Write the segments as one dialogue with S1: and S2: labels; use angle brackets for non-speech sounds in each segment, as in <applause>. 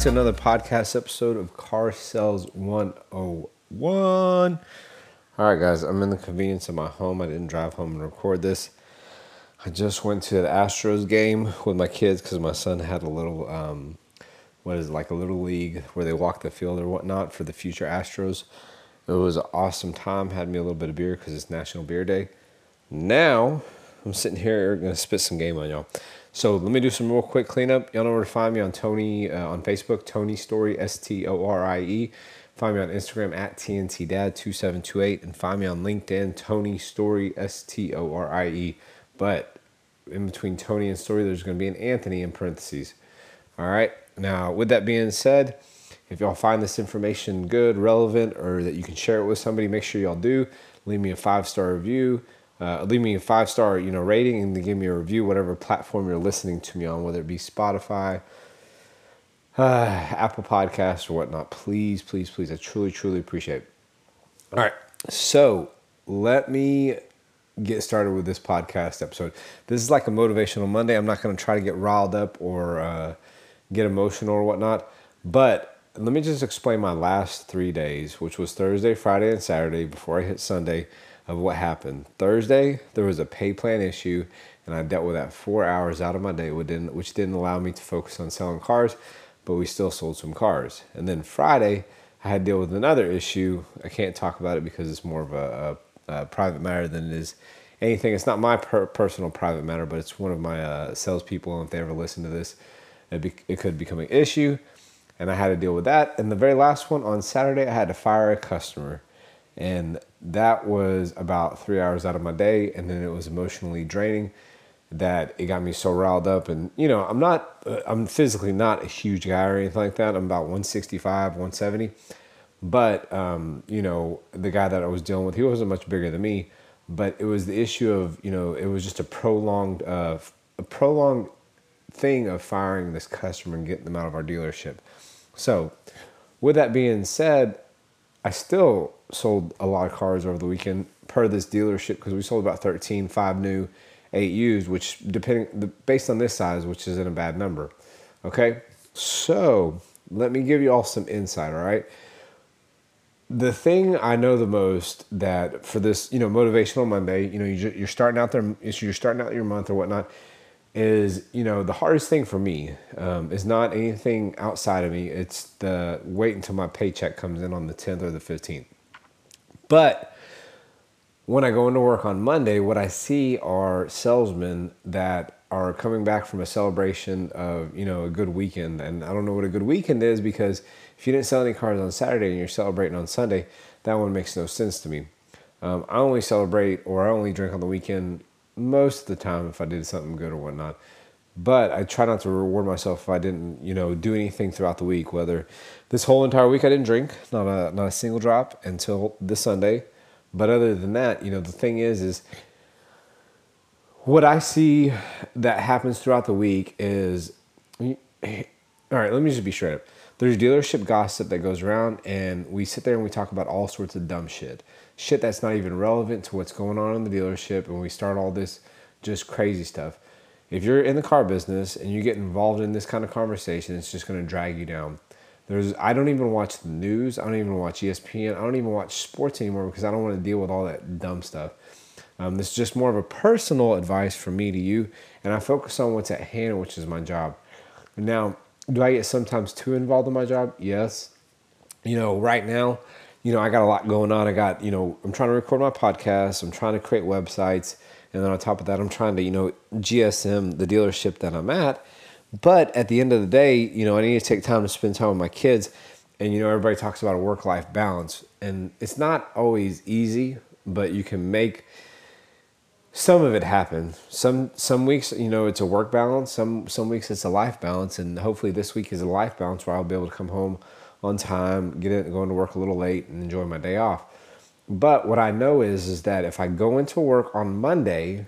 S1: to another podcast episode of Car Sales 101. All right, guys, I'm in the convenience of my home. I didn't drive home and record this. I just went to the Astros game with my kids because my son had a little, um, what is it, like a little league where they walk the field or whatnot for the future Astros. It was an awesome time. Had me a little bit of beer because it's National Beer Day. Now, I'm sitting here going to spit some game on y'all. So let me do some real quick cleanup. Y'all know where to find me on Tony uh, on Facebook, Tony Storie S T O R I E. Find me on Instagram at TNT Dad 2728 and find me on LinkedIn, Tony Storie S T O R I E. But in between Tony and Storie, there's going to be an Anthony in parentheses. All right. Now, with that being said, if y'all find this information good, relevant, or that you can share it with somebody, make sure y'all do. Leave me a five star review uh, leave me a five star you know rating and give me a review whatever platform you're listening to me on whether it be spotify uh, apple podcast or whatnot. Please please please. I truly truly appreciate it. All right. So let me get started with this podcast episode. This is like a motivational monday. I'm not going to try to get riled up or uh, get emotional or whatnot but let me just explain my last three days which was thursday friday and saturday before i hit sunday of what happened. Thursday, there was a pay plan issue, and I dealt with that four hours out of my day, which didn't, which didn't allow me to focus on selling cars, but we still sold some cars. And then Friday, I had to deal with another issue. I can't talk about it because it's more of a, a, a private matter than it is anything. It's not my per- personal private matter, but it's one of my uh, salespeople. And if they ever listen to this, it, be- it could become an issue. And I had to deal with that. And the very last one on Saturday, I had to fire a customer. And that was about three hours out of my day. And then it was emotionally draining that it got me so riled up. And, you know, I'm not, uh, I'm physically not a huge guy or anything like that. I'm about 165, 170. But, um, you know, the guy that I was dealing with, he wasn't much bigger than me. But it was the issue of, you know, it was just a prolonged, uh, a prolonged thing of firing this customer and getting them out of our dealership. So, with that being said, I still sold a lot of cars over the weekend per this dealership because we sold about 13, five new, eight used, which depending based on this size, which isn't a bad number. Okay, so let me give you all some insight. All right, the thing I know the most that for this, you know, motivational Monday, you know, you're starting out there, you're starting out your month or whatnot is you know the hardest thing for me um, is not anything outside of me. It's the wait until my paycheck comes in on the 10th or the 15th but when i go into work on monday what i see are salesmen that are coming back from a celebration of you know a good weekend. And i don't know what a good weekend is because if you didn't sell any cars on saturday and you're celebrating on sunday that one makes no sense to me. Um, i only celebrate or i only drink on the weekend most of the time if I did something good or whatnot. But I try not to reward myself if I didn't, you know, do anything throughout the week. Whether this whole entire week I didn't drink, not a not a single drop until this Sunday. But other than that, you know, the thing is, is what I see that happens throughout the week is, all right. Let me just be straight up. There's dealership gossip that goes around, and we sit there and we talk about all sorts of dumb shit shit that's not even relevant to what's going on in the dealership and we start all this just crazy stuff. If you're in the car business and you get involved in this kind of conversation, it's just going to drag you down. There's I don't even watch the news. I don't even watch ESPN. I don't even watch sports anymore because I don't want to deal with all that dumb stuff. Um, this is just more of a personal advice from me to you, and I focus on what's at hand, which is my job. Now, do I get sometimes too involved in my job? Yes. You know, right now, you know, I got a lot going on. I got, you know, I'm trying to record my podcast. I'm trying to create websites. And then on top of that, I'm trying to, you know, GSM the dealership that I'm at. But at the end of the day, you know, I need to take time to spend time with my kids. And, you know, everybody talks about a work life balance. And it's not always easy, but you can make some of it happen. Some some weeks, you know, it's a work balance. Some some weeks it's a life balance. And hopefully this week is a life balance where I'll be able to come home on time, get in, going to work a little late, and enjoy my day off. But what I know is is that if I go into work on Monday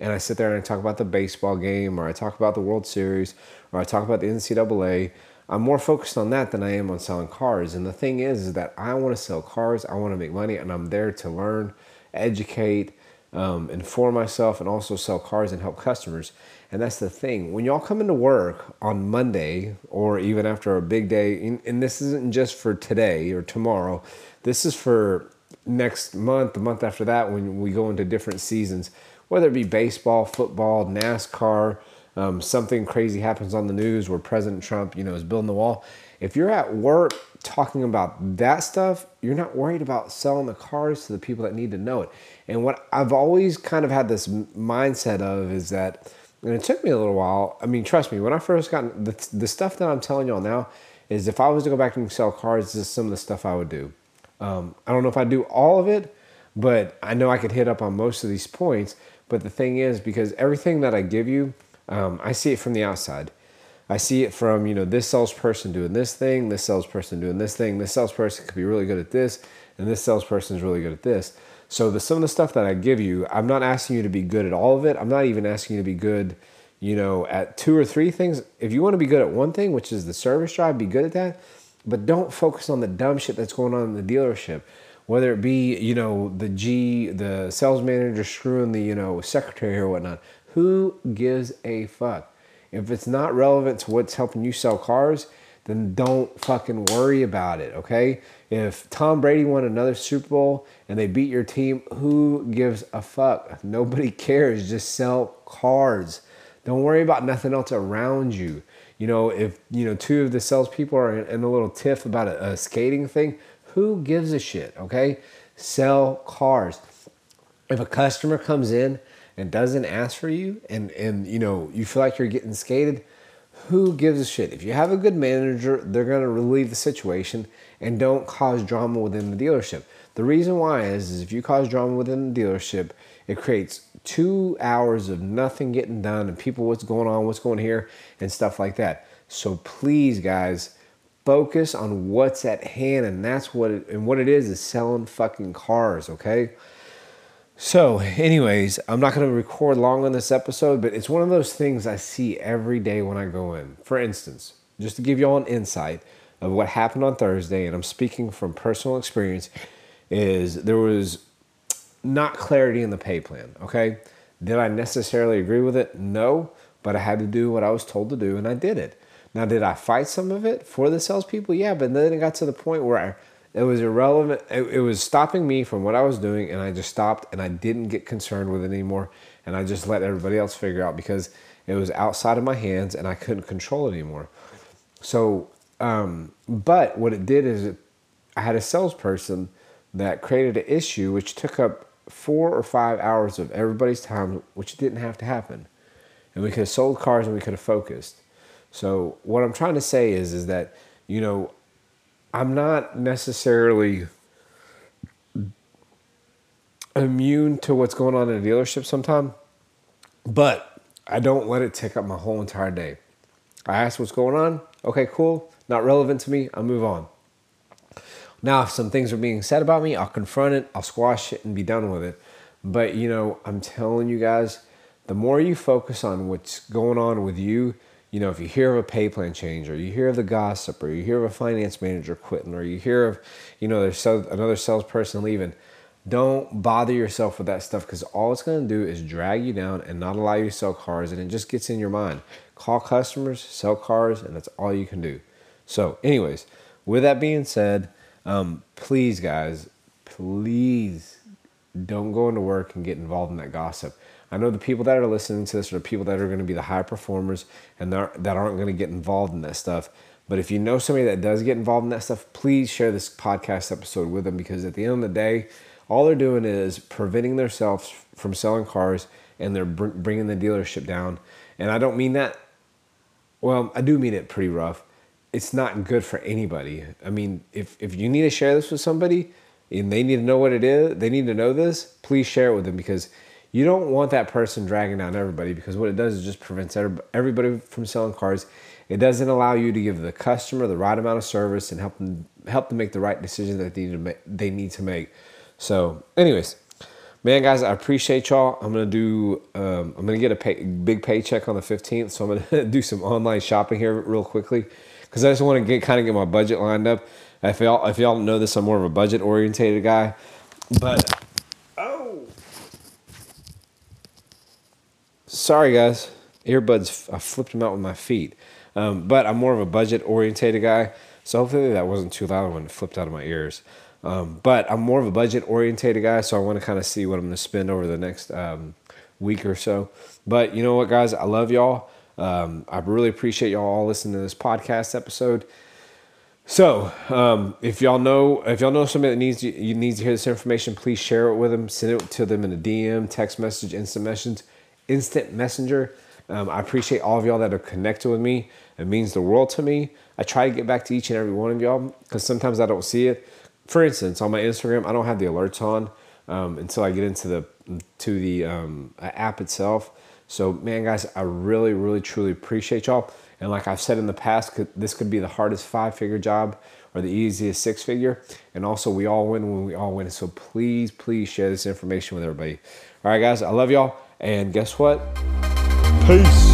S1: and I sit there and I talk about the baseball game or I talk about the World Series or I talk about the NCAA, I'm more focused on that than I am on selling cars. And the thing is, is that I want to sell cars, I want to make money, and I'm there to learn, educate, um, inform myself, and also sell cars and help customers. And that's the thing. When y'all come into work on Monday or even after a big day, and this isn't just for today or tomorrow, this is for next month, the month after that, when we go into different seasons, whether it be baseball, football, NASCAR, um, something crazy happens on the news where President Trump, you know, is building the wall. If you're at work talking about that stuff, you're not worried about selling the cars to the people that need to know it. And what I've always kind of had this mindset of is that and it took me a little while. I mean, trust me, when I first got the, the stuff that I'm telling y'all now is if I was to go back and sell cars, this is some of the stuff I would do. Um, I don't know if I'd do all of it, but I know I could hit up on most of these points. But the thing is, because everything that I give you, um, I see it from the outside. I see it from, you know, this salesperson doing this thing, this salesperson doing this thing, this salesperson could be really good at this, and this salesperson is really good at this. So the some of the stuff that I give you, I'm not asking you to be good at all of it. I'm not even asking you to be good, you know, at two or three things. If you want to be good at one thing, which is the service drive, be good at that. But don't focus on the dumb shit that's going on in the dealership. Whether it be, you know, the G, the sales manager screwing the, you know, secretary or whatnot. Who gives a fuck? If it's not relevant to what's helping you sell cars, then don't fucking worry about it, okay? If Tom Brady won another Super Bowl and they beat your team, who gives a fuck? Nobody <laughs> cares. Just sell cars. Don't worry about nothing else around you. You know, if you know two of the salespeople are in a little tiff about a, a skating thing, who gives a shit? Okay, sell cars. If a customer comes in and doesn't ask for you, and and you know you feel like you're getting skated, who gives a shit? If you have a good manager, they're going to relieve the situation and don't cause drama within the dealership. The reason why is, is if you cause drama within the dealership, it creates two hours of nothing getting done and people what's going on, what's going here, and stuff like that. So please, guys, focus on what's at hand, and that's what it, and what it is is selling fucking cars, okay? So, anyways, I'm not going to record long on this episode, but it's one of those things I see every day when I go in. For instance, just to give you all an insight of what happened on Thursday, and I'm speaking from personal experience, is there was not clarity in the pay plan. Okay. Did I necessarily agree with it? No, but I had to do what I was told to do, and I did it. Now, did I fight some of it for the salespeople? Yeah, but then it got to the point where I it was irrelevant. It, it, was stopping me from what I was doing, and I just stopped and I didn't get concerned with it anymore. And I just let everybody else figure out because it was outside of my hands and I couldn't control it anymore. So, um, but what it did is it, I had a salesperson that created an issue which took up four or five hours of everybody's time, which didn't have to happen. And we could have sold cars and we could have focused. So, what I'm trying to say is, is that, you know, I'm not necessarily immune to what's going on in a dealership sometimes, but I don't let it take up my whole entire day. I ask what's going on. Okay, cool. Not relevant to me. I'll move on. Now, if some things are being said about me, I'll confront it, I'll squash it, and be done with it. But, you know, I'm telling you guys, the more you focus on what's going on with you, you know, if you hear of a pay plan change, or you hear of the gossip, or you hear of a finance manager quitting, or you hear of, you know, there's another salesperson leaving, don't bother yourself with that stuff because all it's going to do is drag you down and not allow you to sell cars, and it just gets in your mind. Call customers, sell cars, and that's all you can do. So, anyways, with that being said, um, please, guys, please don't go into work and get involved in that gossip. I know the people that are listening to this are the people that are going to be the high performers and that aren't going to get involved in that stuff. But if you know somebody that does get involved in that stuff, please share this podcast episode with them because at the end of the day, all they're doing is preventing themselves from selling cars and they're br- bringing the dealership down. And I don't mean that, well, I do mean it pretty rough. It's not good for anybody. I mean, if, if you need to share this with somebody and they need to know what it is, they need to know this, please share it with them because you don't want that person dragging down everybody because what it does is just prevents everybody from selling cars. It doesn't allow you to give the customer the right amount of service and help them help them make the right decision that they need to make, they need to make. So, anyways, man, guys, I appreciate y'all. I'm gonna do um, I'm gonna get a pay, big paycheck on the 15th, so I'm gonna <laughs> do some online shopping here real quickly because I just want to get kind of get my budget lined up. If y'all if y'all know this, I'm more of a budget orientated guy, but sorry guys, earbuds. I flipped them out with my feet. Um, but I'm more of a budget orientated guy, so hopefully that wasn't too loud when it flipped out of my ears. Um, but I'm more of a budget orientated guy, so I want to kind of see what I'm going to spend over the next um, week or so. But you know what, guys, I love y'all. Um, I really appreciate y'all all listening to this podcast episode. So, um, if y'all know if y'all know somebody that needs to, you needs to hear this information, please share it with them. Send it to them in a DM, text message, instant message, instant messenger. Um, I appreciate all of y'all that are connected with me. It means the world to me. I try to get back to each and every one of y'all because sometimes I don't see it. For instance, on my Instagram, I don't have the alerts on um, until I get into the to the um, app itself. So, man, guys, I really, really, truly appreciate y'all. And like I've said in the past, this could be the hardest five figure job or the easiest six figure. And also, we all win when we all win. So please, please share this information with everybody. All right, guys, I love y'all. And guess what? Peace.